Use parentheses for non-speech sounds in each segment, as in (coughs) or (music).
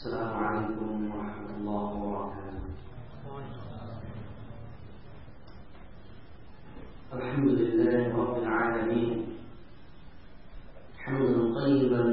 السلام عليكم ورحمة الله وبركاته. الحمد لله رب العالمين. حمدا طيبا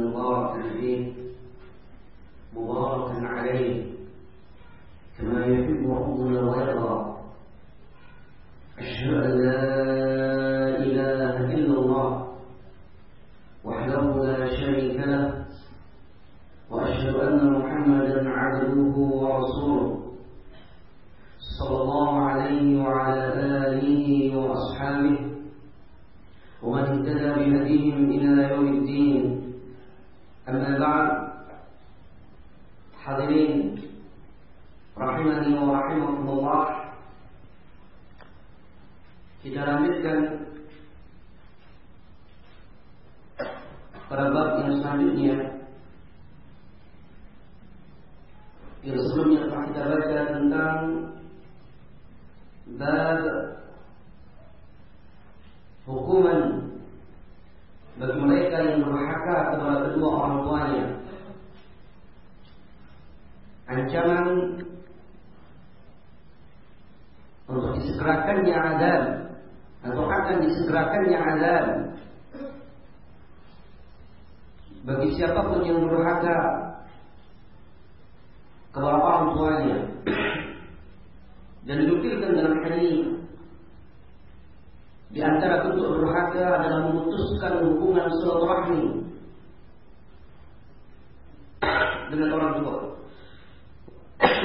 kedua orang tuanya ancaman untuk disegerakannya azab. Atau akan disegerakannya azab. Bagi siapa pun yang berhaka kepada orang tuanya. Dan dinukilkan dalam hadis di antara bentuk durhaka adalah memutuskan hubungan silaturahmi dengan orang tua. (coughs)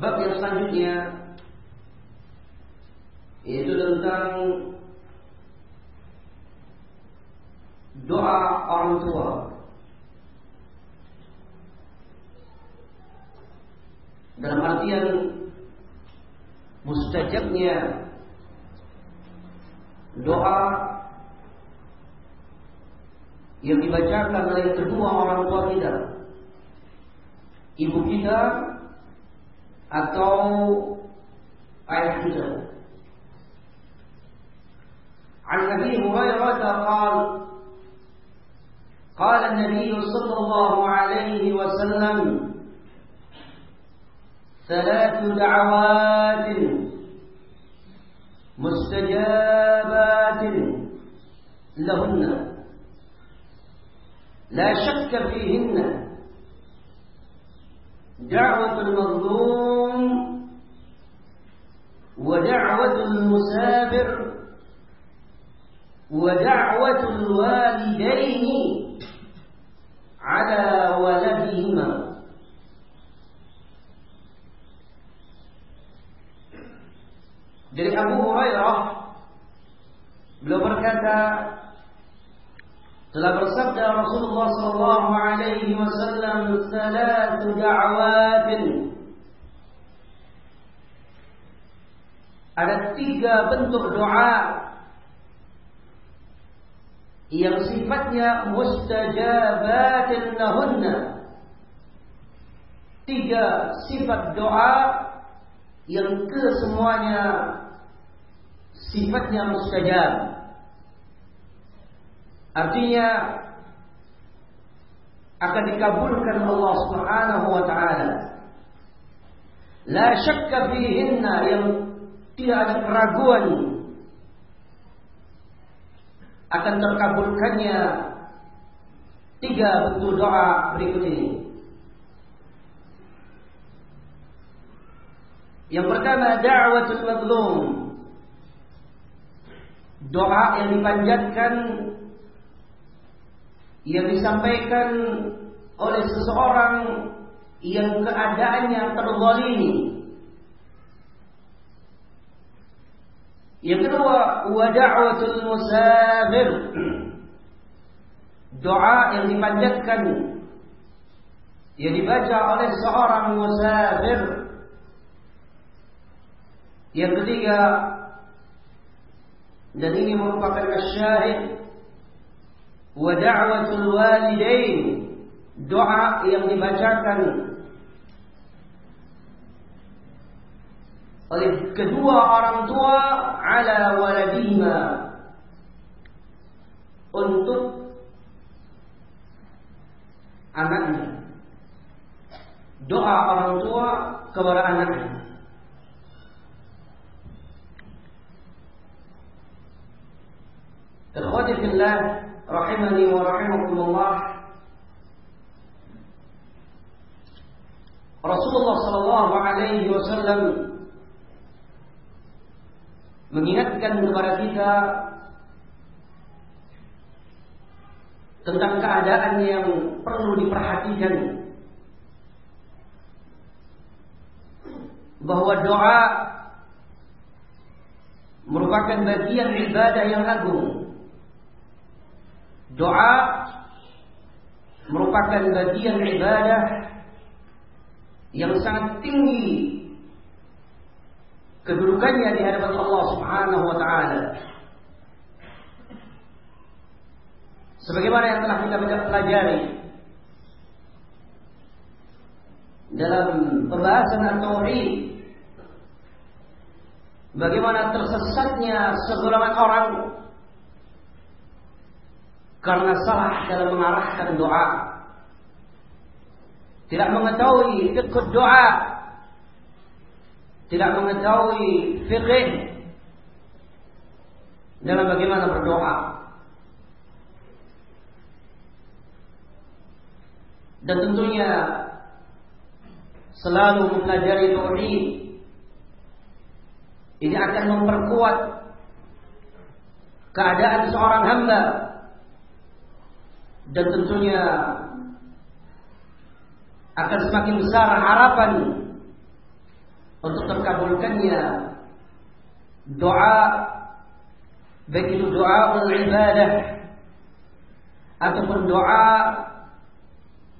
Bab yang selanjutnya yaitu tentang doa orang tua. Dalam artian mustajabnya doa yang dibacakan oleh kedua orang tua kita, ibu kita atau ayah kita. عن ابي هريره قال قال النبي صلى الله عليه وسلم ثلاث دعوات مستجابات لهن لا شك فيهن. دعوة المظلوم ودعوة المسافر ودعوة الوالدين على ولدهما. Dari Abu Hurairah beliau berkata telah bersabda Rasulullah sallallahu alaihi wasallam salatu da'watin Ada tiga bentuk doa yang sifatnya mustajabatin lahunna. Tiga sifat doa yang kesemuanya sifatnya mustajab. Artinya akan dikabulkan Allah Subhanahu wa taala. La syakka fihinna yang tidak ada keraguan akan terkabulkannya tiga bentuk doa berikut ini. Yang pertama da'watul mazlum. Doa yang dipanjatkan yang disampaikan oleh seseorang yang keadaannya terzalimi. Yang kedua, wa da'watul musafir. Doa yang dipanjatkan yang dibaca oleh seorang musafir. Yang ketiga, dan ini merupakan syahid wa da'watul walidain doa yang dibacakan oleh kedua orang tua ala waladihima untuk anaknya. Doa orang tua kepada anaknya. Ikhwati fillah rahimani wa rahimakumullah. Rasulullah sallallahu alaihi wasallam mengingatkan kepada kita tentang keadaan yang perlu diperhatikan bahwa doa merupakan bagian ibadah yang agung. Doa merupakan bagian ibadah yang sangat tinggi kedudukannya di hadapan Allah Subhanahu wa taala. Sebagaimana yang telah kita pelajari dalam pembahasan tauhid bagaimana tersesatnya segolongan orang karena salah dalam mengarahkan doa. Tidak mengetahui fikih doa. Tidak mengetahui fikih dalam bagaimana berdoa. Dan tentunya selalu mempelajari tauhid. Ini akan memperkuat keadaan seorang hamba dan tentunya akan semakin besar harapan untuk terkabulkannya doa baik itu doa ibadah ataupun doa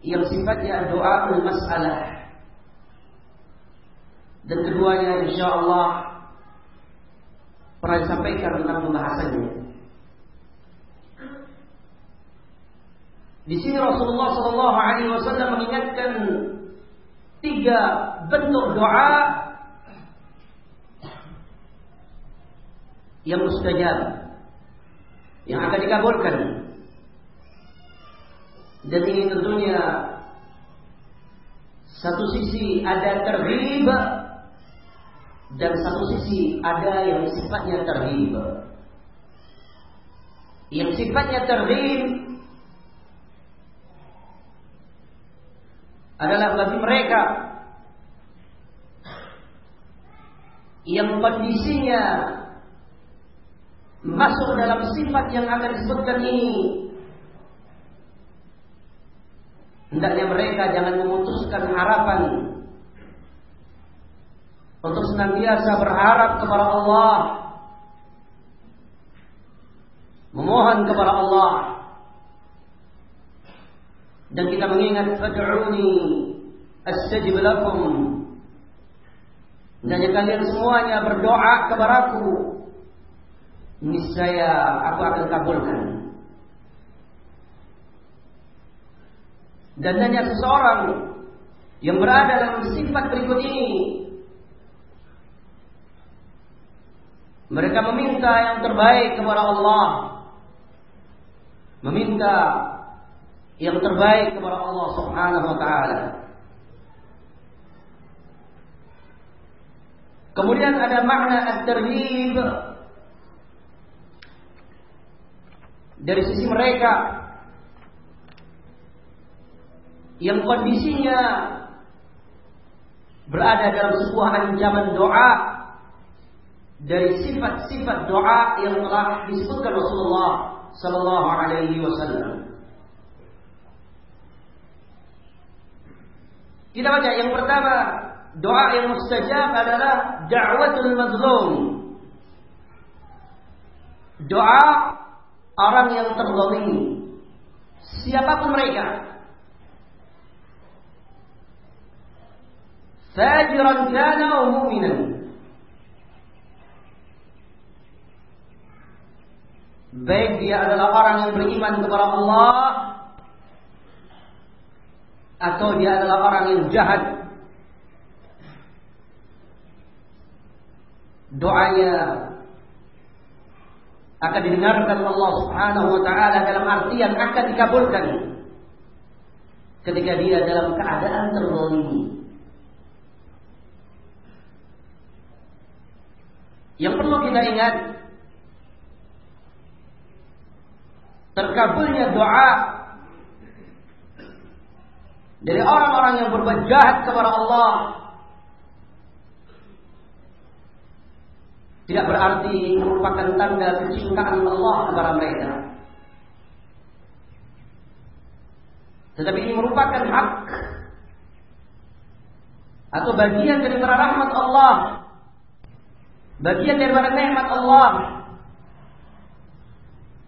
yang sifatnya doa masalah dan keduanya insya Allah pernah disampaikan tentang pembahasannya. Di sini Rasulullah Shallallahu Alaihi Wasallam mengingatkan tiga bentuk doa yang mustajab yang akan dikabulkan. Dan ini tentunya satu sisi ada terhib dan satu sisi ada yang sifatnya terhib. Yang sifatnya terhib adalah bagi mereka. Yang kondisinya masuk dalam sifat yang akan disebutkan ini. Hendaknya mereka jangan memutuskan harapan untuk senantiasa berharap kepada Allah, memohon kepada Allah. Dan kita mengingat fad'uni astajib lakum. Dan kalian semuanya berdoa kepadaku, niscaya aku akan kabulkan. Dan hanya seseorang yang berada dalam sifat berikut ini Mereka meminta yang terbaik kepada Allah Meminta yang terbaik kepada Allah subhanahu wa ta'ala Kemudian ada makna at-terhib Dari sisi mereka yang kondisinya berada dalam sebuah ancaman doa dari sifat-sifat doa yang telah disebutkan Rasulullah Sallallahu Alaihi Wasallam. Kita baca yang pertama doa yang mustajab adalah da'watul mazlum. Doa orang yang terzalimi. Siapa pun mereka, fajiran kana au mu'minan baik dia adalah orang yang beriman kepada Allah atau dia adalah orang yang jahat doanya akan didengarkan Allah Subhanahu wa taala dalam artian akan dikabulkan ketika dia dalam keadaan terzalimi. Yang perlu kita ingat terkabulnya doa dari orang-orang yang berbuat jahat kepada Allah tidak berarti merupakan tanda kecintaan Allah kepada mereka. Tetapi ini merupakan hak atau bagian dari rahmat Allah, bagian daripada nikmat Allah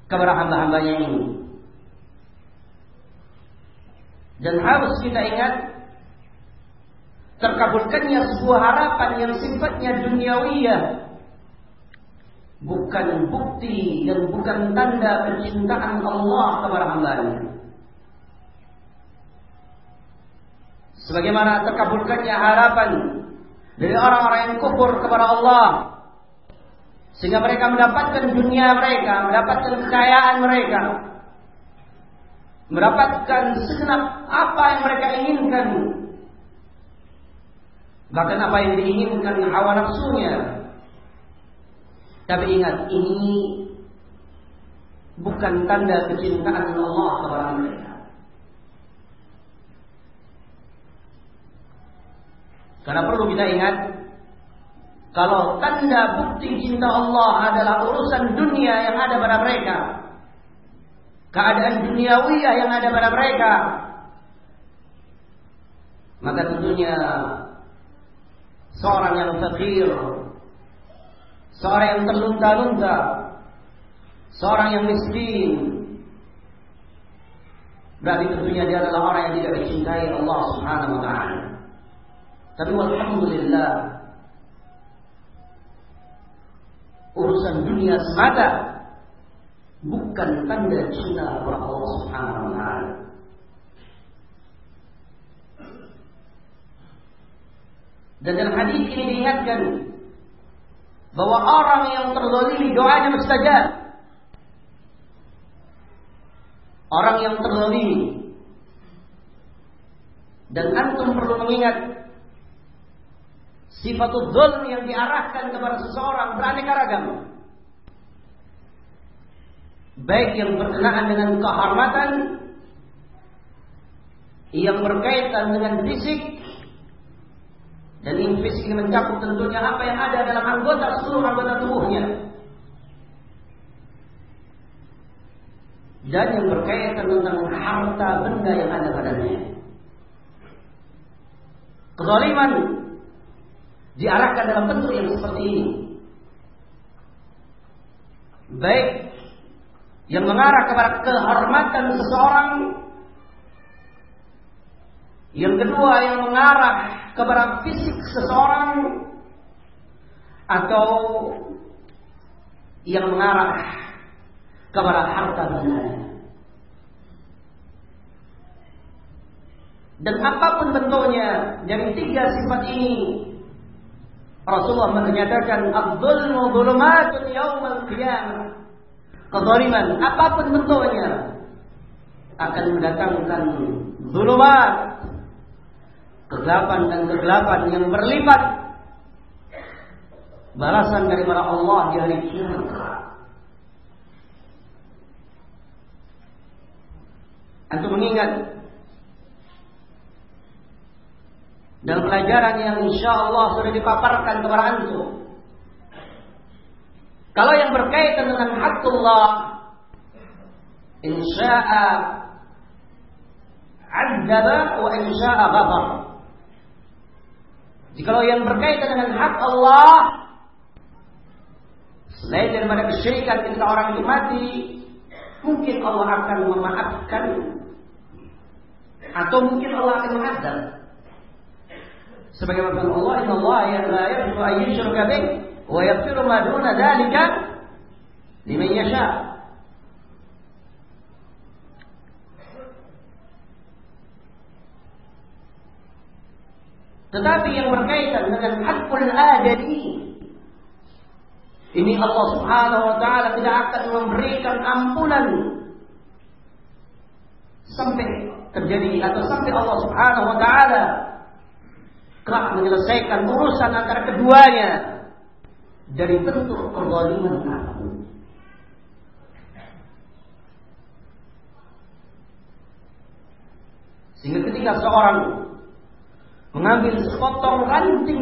kepada hamba-hambanya ini. Dan harus kita ingat terkabulkannya sebuah harapan yang sifatnya duniawiyah bukan bukti dan bukan tanda kecintaan Allah kepada hambanya. Sebagaimana terkabulkannya harapan dari orang-orang yang kufur kepada Allah sehingga mereka mendapatkan dunia mereka, mendapatkan kekayaan mereka, mendapatkan segenap apa yang mereka inginkan. Bahkan apa yang diinginkan hawa nafsunya. Tapi ingat, ini bukan tanda kecintaan Allah kepada mereka. Karena perlu kita ingat, kalau tanda bukti cinta Allah adalah urusan dunia yang ada pada mereka, keadaan duniawiyah yang ada pada mereka, maka tentunya seorang yang fakir, seorang yang terlunta-lunta, seorang yang miskin, berarti tentunya dia adalah orang yang tidak dicintai Allah Subhanahu wa taala. Tapi alhamdulillah urusan dunia semata bukan tanda cinta kepada Allah Subhanahu wa taala. Dan dalam hadis ini diingatkan bahwa orang yang terzalimi doanya mustajab. Orang yang terzalimi dan antum perlu mengingat Sifatul zulm yang diarahkan kepada seseorang beraneka ragam. Baik yang berkenaan dengan kehormatan, yang berkaitan dengan fisik, dan ini fisik mencakup tentunya apa yang ada dalam anggota seluruh anggota tubuhnya. Dan yang berkaitan tentang harta benda yang ada padanya. Kezaliman diarahkan dalam bentuk yang seperti ini. Baik yang mengarah kepada kehormatan seseorang, yang kedua yang mengarah kepada fisik seseorang, atau yang mengarah kepada harta benda. Dan apa pun bentuknya dari tiga sifat ini Rasulullah menyatakan Abdul dhulumatun yaumal qiyamah. Kezaliman apa pun bentuknya akan mendatangkan zulumat kegelapan dan kegelapan yang berlipat balasan dari Allah di hari kiamat. Antum mengingat dan pelajaran yang insya Allah sudah dipaparkan kepada antum. Kalau yang berkaitan dengan hakullah, insya'a adzaba wa insya'a ghafar. Jikalau yang berkaitan dengan hak Allah, selain daripada kesyirikan ketika orang itu mati, mungkin Allah akan memaafkan atau mungkin Allah akan mengadab. Sebagaimana Allah, Inna Allah ya la yaghfiru an yushraka bih yaghfiru ma duna dzalika liman yasha. Tetapi yang berkaitan dengan hakul adami ini Allah Subhanahu wa taala tidak akan memberikan ampunan sampai terjadi atau sampai Allah Subhanahu wa taala kelak menyelesaikan urusan antara keduanya dari bentuk kezaliman apa pun. Sehingga ketika seorang mengambil sepotong ranting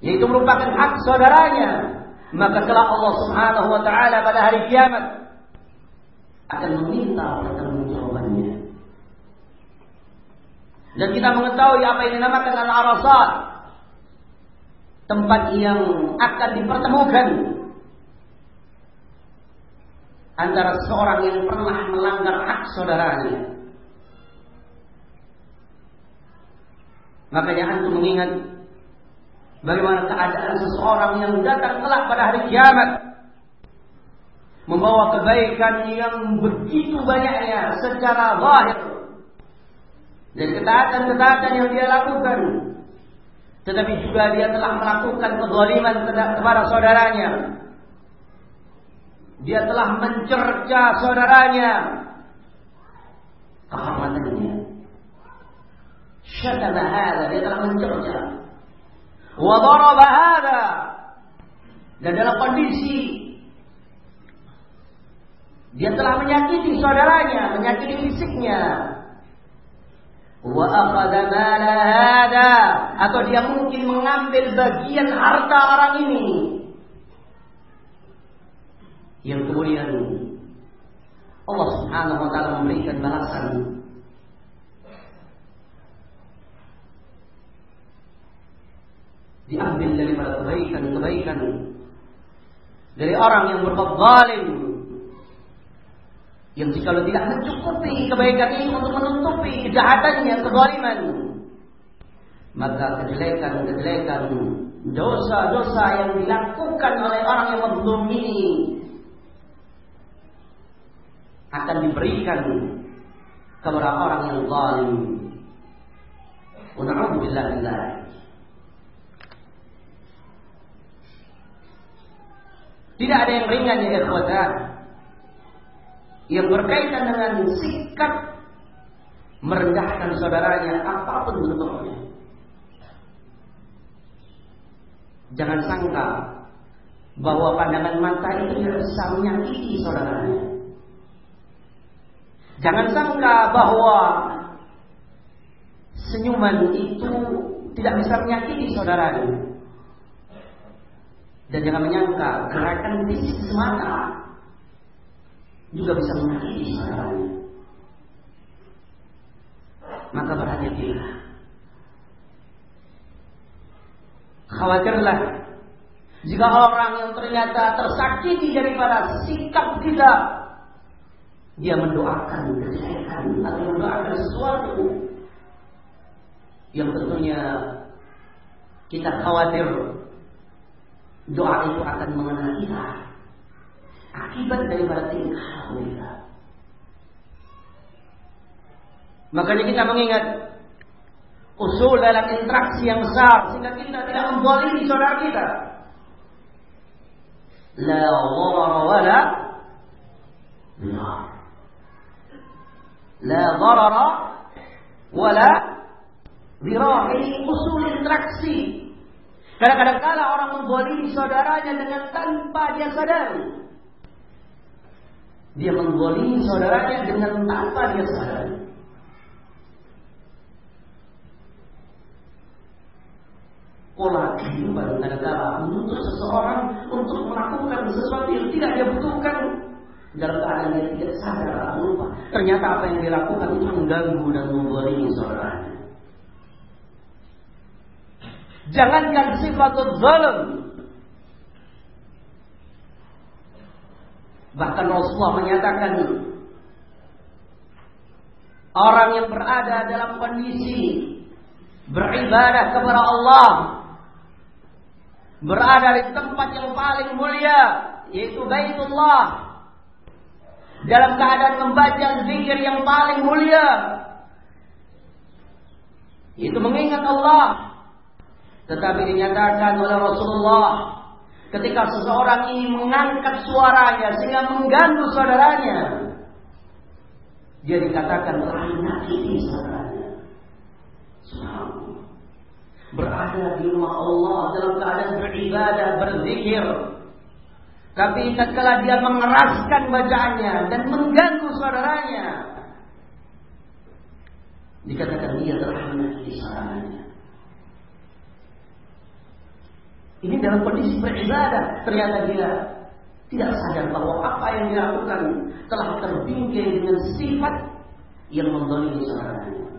yaitu merupakan hak saudaranya, maka telah Allah Subhanahu wa taala pada hari kiamat akan meminta pertanggungjawabannya. Dan kita mengetahui apa yang dinamakan al-arasat, tempat yang akan dipertemukan antara seorang yang pernah melanggar hak saudaranya. Makanya antum mengingat bagaimana keadaan seseorang yang datang kelak pada hari kiamat membawa kebaikan yang begitu banyaknya secara zahir dan ketaatan-ketaatan yang dia lakukan tetapi juga dia telah melakukan kezaliman kepada saudaranya dia telah mencerca saudaranya kehormatannya. Syatama hada, dia telah mencerca. Wa daraba. Dan dalam kondisi dia telah menyakiti saudaranya, menyakiti fisiknya. Wa hada. Atau dia mungkin mengambil bagian harta orang ini. Yang kemudian Allah Subhanahu wa taala memberikan balasan. Diambil daripada kebaikan-kebaikan. Dari orang yang berbuat zalim yang jika tidak mencukupi kebaikan ini untuk menutupi kejahatannya, kezaliman maka kejelekan-kejelekan dosa-dosa yang dilakukan oleh orang yang mazlum ini akan diberikan kepada orang yang zalim. Una'udzubillah billah. Tidak ada yang ringan ya ikhwatan yang berkaitan dengan sikap merendahkan saudaranya apa pun bentuknya. Jangan sangka bahwa pandangan mata itu bisa menyakiti saudaranya. Jangan sangka bahwa senyuman itu tidak bisa menyakiti saudaranya. Dan jangan menyangka gerakan fisik semata juga bisa menyakiti saudaranya. Maka berhati-hatilah. Khawatirlah jika orang yang ternyata tersakiti daripada sikap kita dia mendoakan kejelekan atau mendoakan sesuatu yang tentunya kita khawatir doa itu akan mengenai kita akibat daripada tingkah kita. Makanya kita mengingat usul dalam interaksi yang besar sehingga kita tidak membolimi saudara kita. La dharar wa la La dharara wala dirar. Ini usul interaksi. Kadang-kadang kala orang membolimi saudaranya dengan tanpa dia sadari. Dia membolimi saudaranya dengan tanpa dia sadari. Pola kehidupan kadang-kala menuntut seseorang untuk melakukan sesuatu yang tidak dia butuhkan dalam keadaan dia tidak sadar atau lupa. Ternyata apa yang dilakukan itu mengganggu dan membolimi saudaranya. Jangankan sifat zalim. Bahkan Rasulullah menyatakan orang yang berada dalam kondisi beribadah kepada Allah berada di tempat yang paling mulia yaitu Baitullah dalam keadaan membaca zikir yang paling mulia itu mengingat Allah. Tetapi dinyatakan oleh Rasulullah ketika seseorang ini mengangkat suaranya sehingga mengganggu saudaranya Dia dikatakan telah menyakiti saudaranya. Berada di rumah Allah dalam keadaan beribadah, berzikir. Tapi tatkala dia mengeraskan bacaannya dan mengganggu saudaranya, dikatakan dia telah menyakiti saudaranya. Ini dalam kondisi beribadah, ternyata dia tidak sadar bahwa apa yang dilakukan telah terbingkai dengan sifat yang mendolimi saudaranya.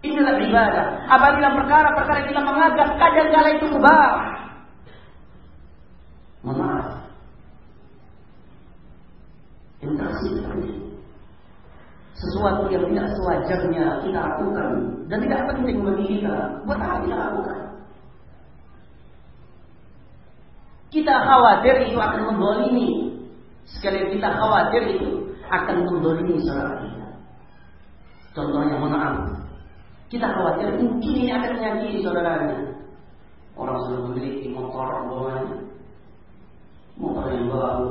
Inilah ibadah. Apabila perkara-perkara kita menganggap kadang kala itu mubah. Maaf. Interaksi sesuatu yang tidak sewajarnya kita lakukan dan tidak penting bagi kita, buat apa kita lakukan? Kita khawatir itu akan mendolimi. Sekali kita khawatir itu akan mendolimi saudara kita. Contohnya mohon. Kita khawatir mungkin ini akan menyakiti saudaranya. Orang sudah memiliki motor bawahnya. Motor yang baru.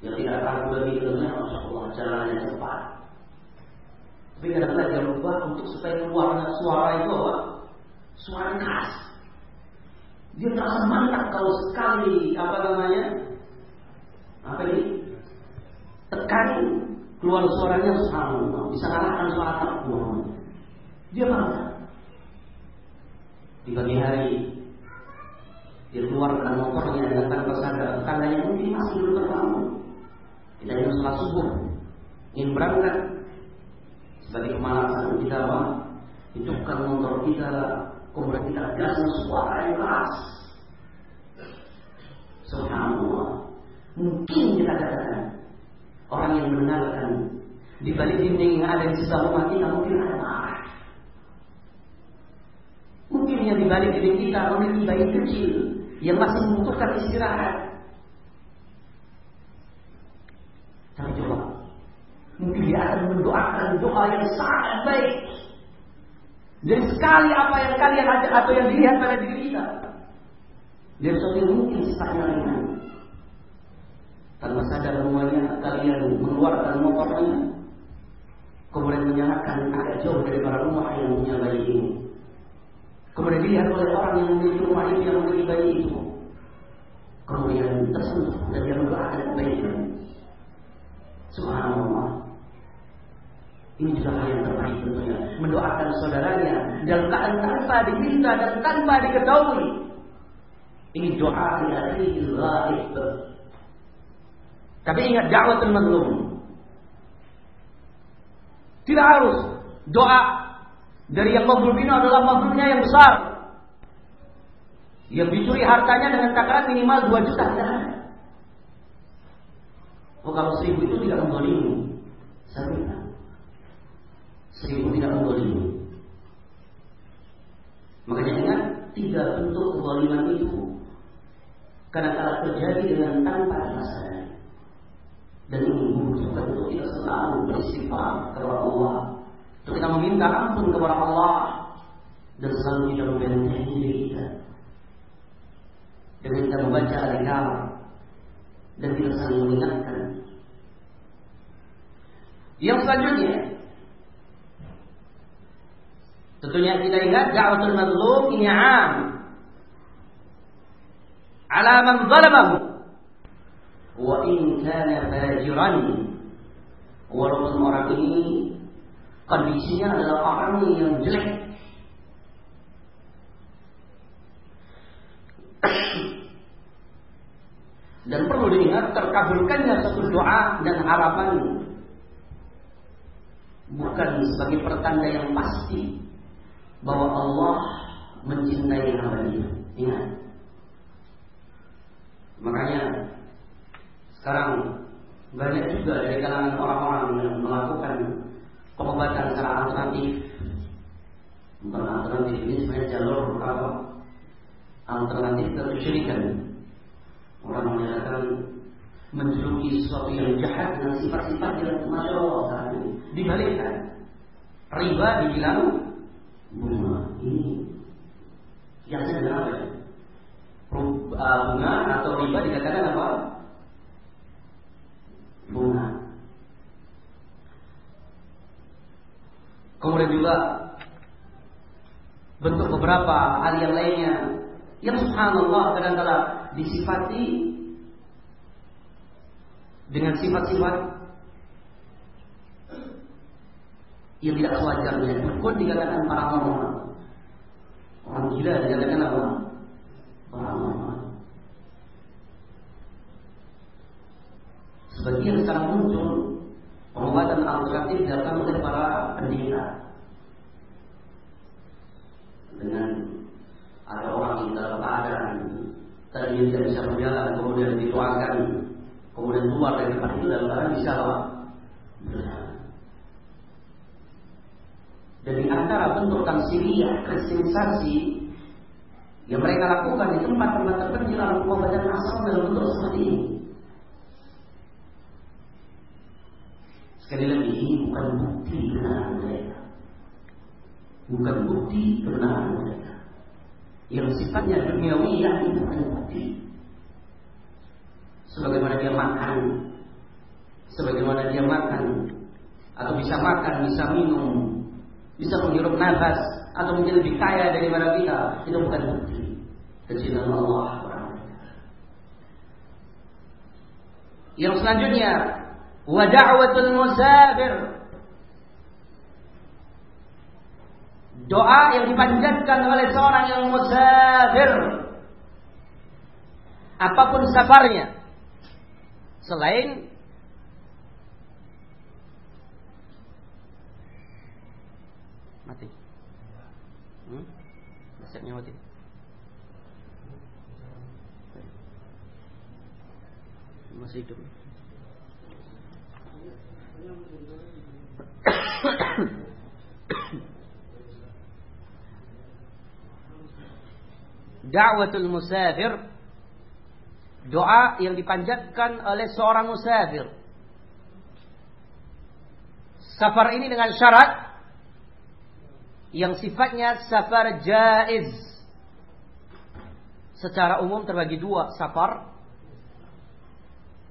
Yang tidak ragu lagi dengan Masya Allah jalannya cepat. Tapi kadang-kadang dia lupa untuk supaya keluarnya suara itu apa? Suara keras. Dia merasa mantap kalau sekali apa namanya? Apa ini? Tekan keluar suaranya sama, bisa kalahkan suara takbir. Dia bangga. Di pagi hari dia keluarkan motornya dengan tanpa sadar tetangganya mungkin masih belum terbangun. Kita ingin sholat subuh, ingin berangkat sebagai kemalasan kita apa? Hidupkan motor kita kemudian kita gas suara yang keras. Subhanallah. Mungkin kita katakan orang yang mendengarkan di balik dinding yang ada di sebelah rumah kita mungkin ada marah. Mungkin yang di balik dinding kita memiliki bayi kecil yang masih membutuhkan istirahat. Tapi coba, mungkin dia akan mendoakan doa yang sangat baik jadi sekali apa yang kalian ada atau yang dilihat pada diri kita. Dia sesuatu mungkin sifatnya ringan. Tanpa sadar semuanya kalian mengeluarkan motornya. Kemudian menyalakan agak jauh dari para rumah yang punya bayi ini. Kemudian dilihat oleh orang yang memiliki rumah itu yang memiliki bayi itu. Kemudian tersentuh dan dia mendoakan bayi itu. Subhanallah. Ini juga hal yang terbaik tentunya. Mendoakan saudaranya dalam keadaan tanpa diminta dan tanpa diketahui. Ini doa yang ghaib. Tapi ingat da'watul mazlum. Tidak harus doa dari yang mazlum ini adalah mazlumnya yang besar. Yang dicuri hartanya dengan takaran minimal 2 juta. Oh kalau seribu itu tidak menzalimi. Saya seribu tidak mendolimi. Makanya ingat tiga bentuk kezaliman itu karena kalau terjadi dengan tanpa disadari dan membutuhkan untuk kita selalu beristighfar kepada Allah. Untuk kita meminta ampun kepada Allah dan selalu kita membentengi diri kita. Dengan kita membaca al dan kita saling mengingatkan. Yang selanjutnya Tentunya kita ingat da'watul mazlum ini am. Ala man zalamahu. Wa in kana fajiran. Walaupun orang ini kondisinya adalah orang yang jelek. Dan perlu diingat terkabulkannya satu doa dan harapan bukan sebagai pertanda yang pasti bahwa Allah mencintai hambanya. Ingat. Makanya sekarang banyak juga dari kalangan orang-orang yang melakukan pengobatan secara alternatif. Bukan alternatif ini sebenarnya jalur apa? Alternatif kesyirikan. Orang menyatakan menjuluki sesuatu yang jahat dengan sifat-sifat yang masya Allah dibalikkan. Riba dibilang bunga ini yang dengan ya? Bunga atau riba dikatakan apa? Bunga. Kemudian juga bentuk beberapa hal yang lainnya yang subhanallah kadang-kadang disifati dengan sifat-sifat yang tidak sewajarnya. Pun dikatakan para ulama. Orang gila dikatakan apa? Para ulama. Sebagian sekarang muncul pengobatan alternatif datang dari para pendeta dengan ada orang yang dalam keadaan tadi tidak bisa berjalan kemudian dituangkan kemudian keluar dari tempat itu dalam keadaan bisa apa? Dan di antara bentuk tamsiliyah, kristenisasi yang mereka lakukan di tempat-tempat terpencil dalam pengobatan asal dalam bentuk seperti ini. Sekali lagi ini bukan bukti benar mereka. Bukan bukti benar mereka. Yang sifatnya duniawi yang bukan bukti sebagaimana dia makan, sebagaimana dia makan, atau bisa makan, bisa minum, bisa menghirup nafas, atau mungkin lebih kaya daripada kita, itu bukan bukti kecintaan Allah. Yang selanjutnya, wada'watul musafir. Doa yang dipanjatkan oleh seorang yang musafir. Apa pun safarnya selain mati. Hmm? Resepnya mati. Masih hidup. Da'watul musafir doa yang dipanjatkan oleh seorang musafir. Safar ini dengan syarat yang sifatnya safar jaiz. Secara umum terbagi dua safar.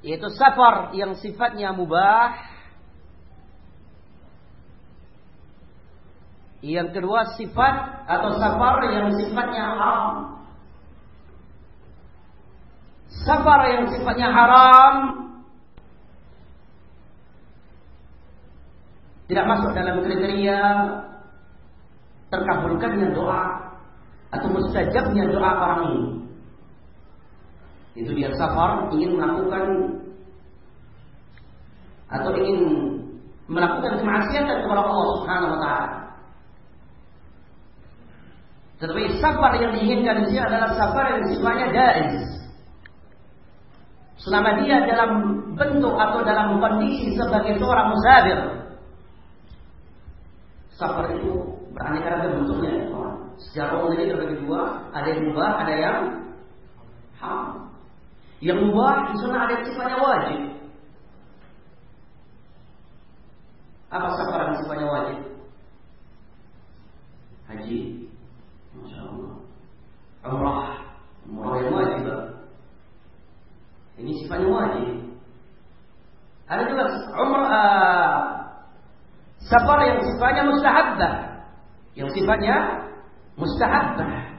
Yaitu safar yang sifatnya mubah. Yang kedua sifat atau safar yang sifatnya haram. Safar yang sifatnya haram tidak masuk dalam kriteria terkabulkannya doa atau mustajabnya doa orang ini. Itu dia safar ingin melakukan atau ingin melakukan kemaksiatan kepada Allah Subhanahu wa taala. Tetapi safar yang diinginkan di sini adalah safar yang sifatnya jaiz. Selama dia dalam bentuk atau dalam kondisi sebagai seorang musafir. Safar itu beraneka ragam bentuknya. Secara umum ini terbagi dua, ada yang mubah, ada yang haram. Yang mubah di sana ada yang sifatnya wajib. Apa safar yang sifatnya wajib? Haji. Masya Allah. Umrah. Umrah yang wajib. Ini sifatnya wajib. Ada juga umrah safar yang sifatnya mustahabbah. Yang sifatnya mustahabbah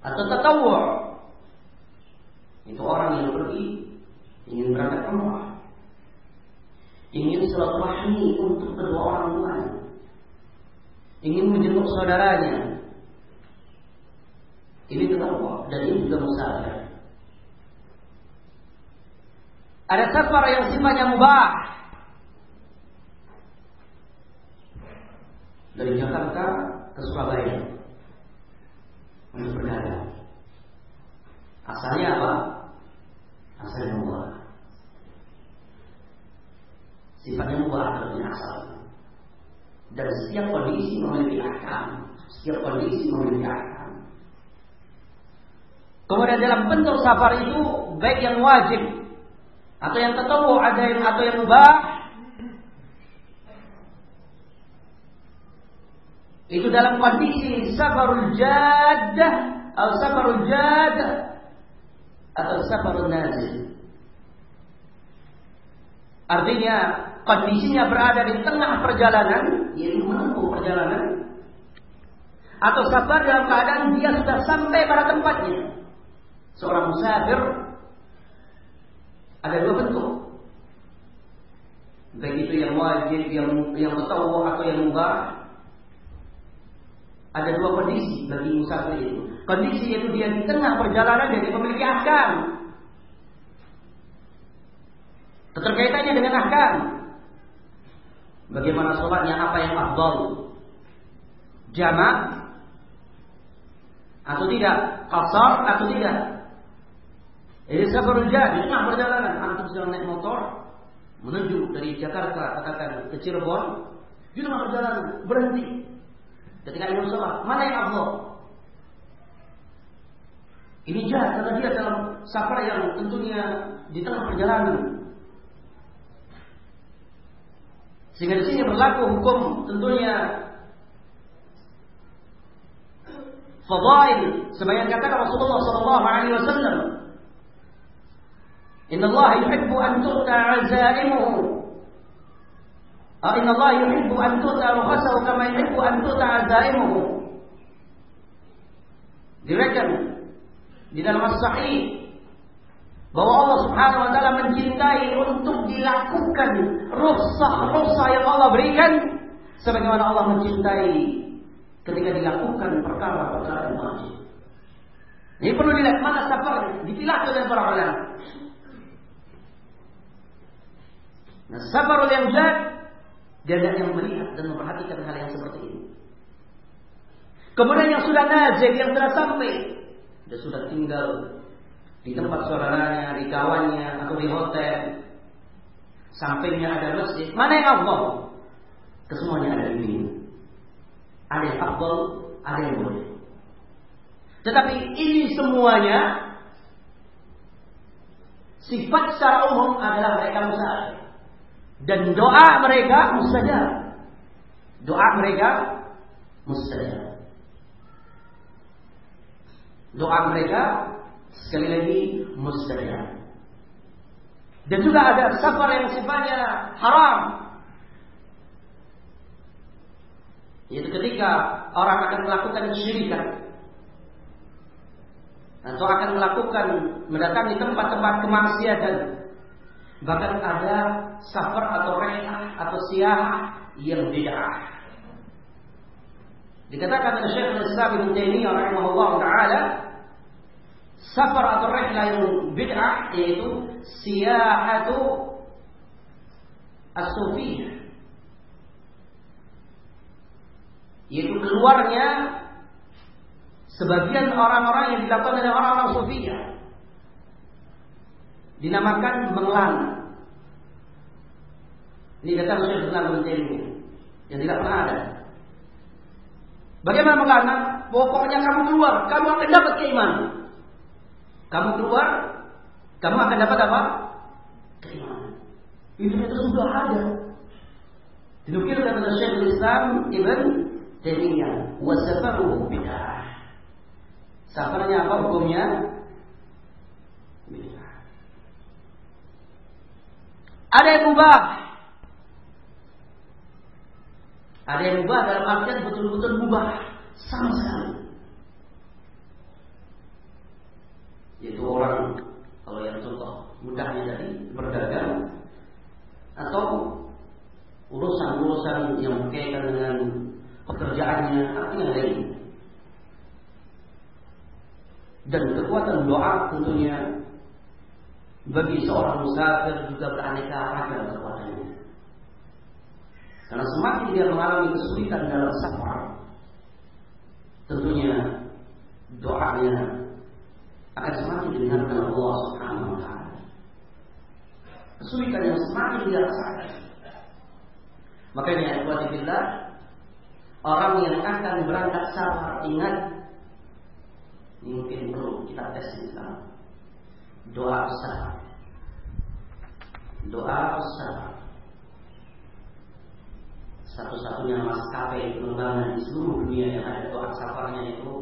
atau tatawwu. Itu orang yang pergi ingin berangkat umrah. Ingin silaturahmi untuk kedua orang tuanya. Ingin menjenguk saudaranya. Ini tatawwu dan ini juga musafir. Ada safar yang sifatnya mubah. Dari Jakarta ke Surabaya. Untuk berdagang. Asalnya apa? Asalnya mubah. Sifatnya mubah artinya asal. Dan setiap kondisi memiliki akam. Setiap kondisi memiliki akam. Kemudian dalam bentuk safar itu baik yang wajib atau yang tatawu ada yang atau yang mubah itu dalam kondisi safarul jadah atau safarul jadah atau safarul nazil artinya kondisinya berada di tengah perjalanan, yaitu menempuh perjalanan, atau sabar dalam keadaan dia sudah sampai pada tempatnya. Seorang musafir ada dua bentuk. Baik itu yang wajib, yang yang atau yang mubah. Ada dua kondisi bagi musafir itu. Kondisi itu dia di tengah perjalanan dia memiliki ahkam. Keterkaitannya dengan ahkam. Bagaimana sholatnya, apa yang afdal? Jamak atau tidak? Kasar atau tidak? Ini sabar di tengah perjalanan. Antum sedang naik motor menuju dari Jakarta katakan ke Cirebon, di tengah perjalanan berhenti. Ketika imam sholat, mana yang afdal? Ini jahat karena dia dalam safar yang tentunya di tengah perjalanan. Sehingga di sini berlaku hukum tentunya fadail sebagian kata Rasulullah sallallahu alaihi wasallam Inna Allah yuhibbu an tu'ta azaimuhu Inna Allah yuhibbu an tu'ta rukhasahu kama yuhibbu an tu'ta azaimuhu Diriwayatkan di dalam as-sahih bahwa Allah Subhanahu wa taala mencintai untuk dilakukan rukhsah-rukhsah yang Allah berikan sebagaimana Allah mencintai ketika dilakukan perkara-perkara yang wajib. Ini perlu dilihat mana safar dipilah oleh para ulama. Nah, safar yang jad dia yang melihat dan memperhatikan hal yang seperti ini. Kemudian yang sudah nazir, yang sudah sampai, dia sudah tinggal di tempat saudaranya, di kawannya, atau di hotel. Sampingnya ada masjid. Mana yang Allah? Kesemuanya ada di sini. Ada yang afdal, ada yang boleh. Tetapi ini semuanya sifat secara umum adalah mereka musafir. Dan doa mereka mustajab. Doa mereka mustajab. Doa mereka sekali lagi mustajab. Dan juga ada safar yang sifatnya haram. Yaitu ketika orang akan melakukan syirikan atau akan melakukan mendatangi tempat-tempat kemaksiatan bahkan ada safar atau rehah atau siah yang bid'ah. Dikatakan oleh Syekh Al-Islam Ibnu Taimiyah rahimahullah taala safar atau rehlah yang bid'ah yaitu siyahatu as-sufiyah. Yaitu keluarnya sebagian orang-orang yang dilakukan oleh orang-orang sufia dinamakan mengelan ini kata Syekh Islam bin yang tidak pernah ada. Bagaimana mengelana pokoknya kamu keluar kamu akan dapat keimanan. Kamu keluar kamu akan dapat apa? Keimanan. Itu sudah ada. Dinukilkan oleh Syekh Islam Ibn Taimiyah wa safaruhu bid'ah. Safarnya apa hukumnya? Bid'ah. Ada yang mubah. Ada yang mubah dalam artian betul-betul mubah sama sekali. Yaitu orang kalau yang contoh mudahnya tadi berdagang atau urusan-urusan yang berkaitan dengan pekerjaannya, artinya lain. Dan kekuatan doa tentunya bagi seorang musafir juga beraneka ragam kekuatannya. Karena semakin dia mengalami kesulitan dalam safar, tentunya doanya akan semakin didengarkan Allah Subhanahu wa taala. Kesulitan yang semakin dia rasakan. Makanya billah Orang yang akan berangkat safar ingat ini mungkin perlu kita tes sekarang. Doa besar. Doa besar. Satu-satunya maskapai penerbangan di seluruh dunia yang ada doa safarnya itu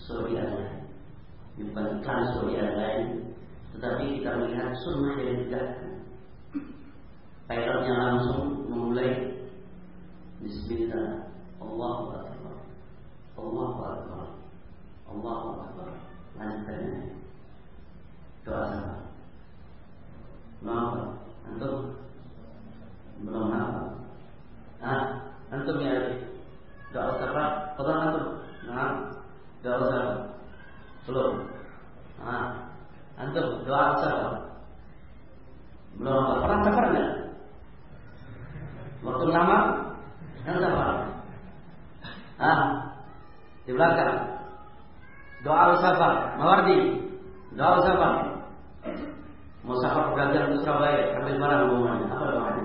Saudi Arabia. Bukan iklan lain, tetapi kita melihat sunnah yang tidak Pilotnya langsung memulai Bismillah Allahu Akbar Allahu Akbar Allahu Akbar Lanjutkan Doa sama Kenapa? Antum belum apa? Ah, antum ya Doa sama Kata antum Nah, doa sama Belum Ah, antum doa sama Belum apa? Pernah safar enggak? Waktu lama yang safar. Ah, di belakang. Doa safar, Mawardi. Doa safar. Mau safar belajar ke Surabaya, sampai mana hubungannya? Apa doanya?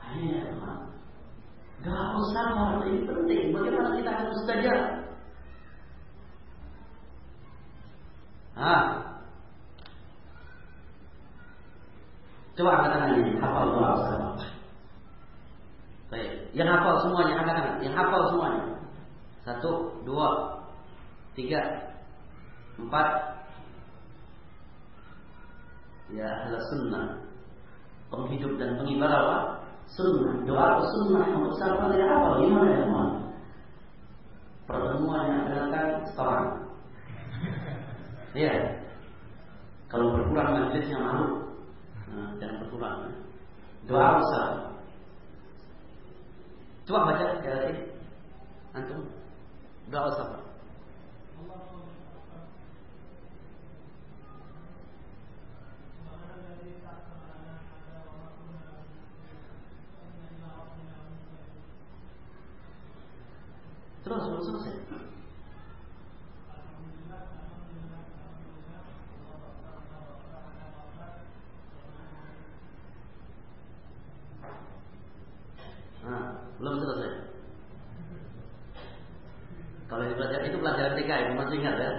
Hanya teman. Doa safar ini penting. Bagaimana kita akan mustajab? Ah, Coba angkat tangan ini, hafal doa. Baik, yang hafal semuanya angkat yang hafal semuanya. Satu, dua, tiga, empat. Ya ahla sunnah Penghidup dan pengibar apa? Sunnah Doa sunnah untuk siapa tidak apa Gimana ya teman? Pertemuan yang datang sekarang Iya Kalau berkurang majlisnya malu Nah, jangan berkurang. Doa besar. Coba baca sekali lagi. Antum doa besar. Terus, terus selesai. Belum selesai. Kalau itu pelajaran itu pelajaran TK itu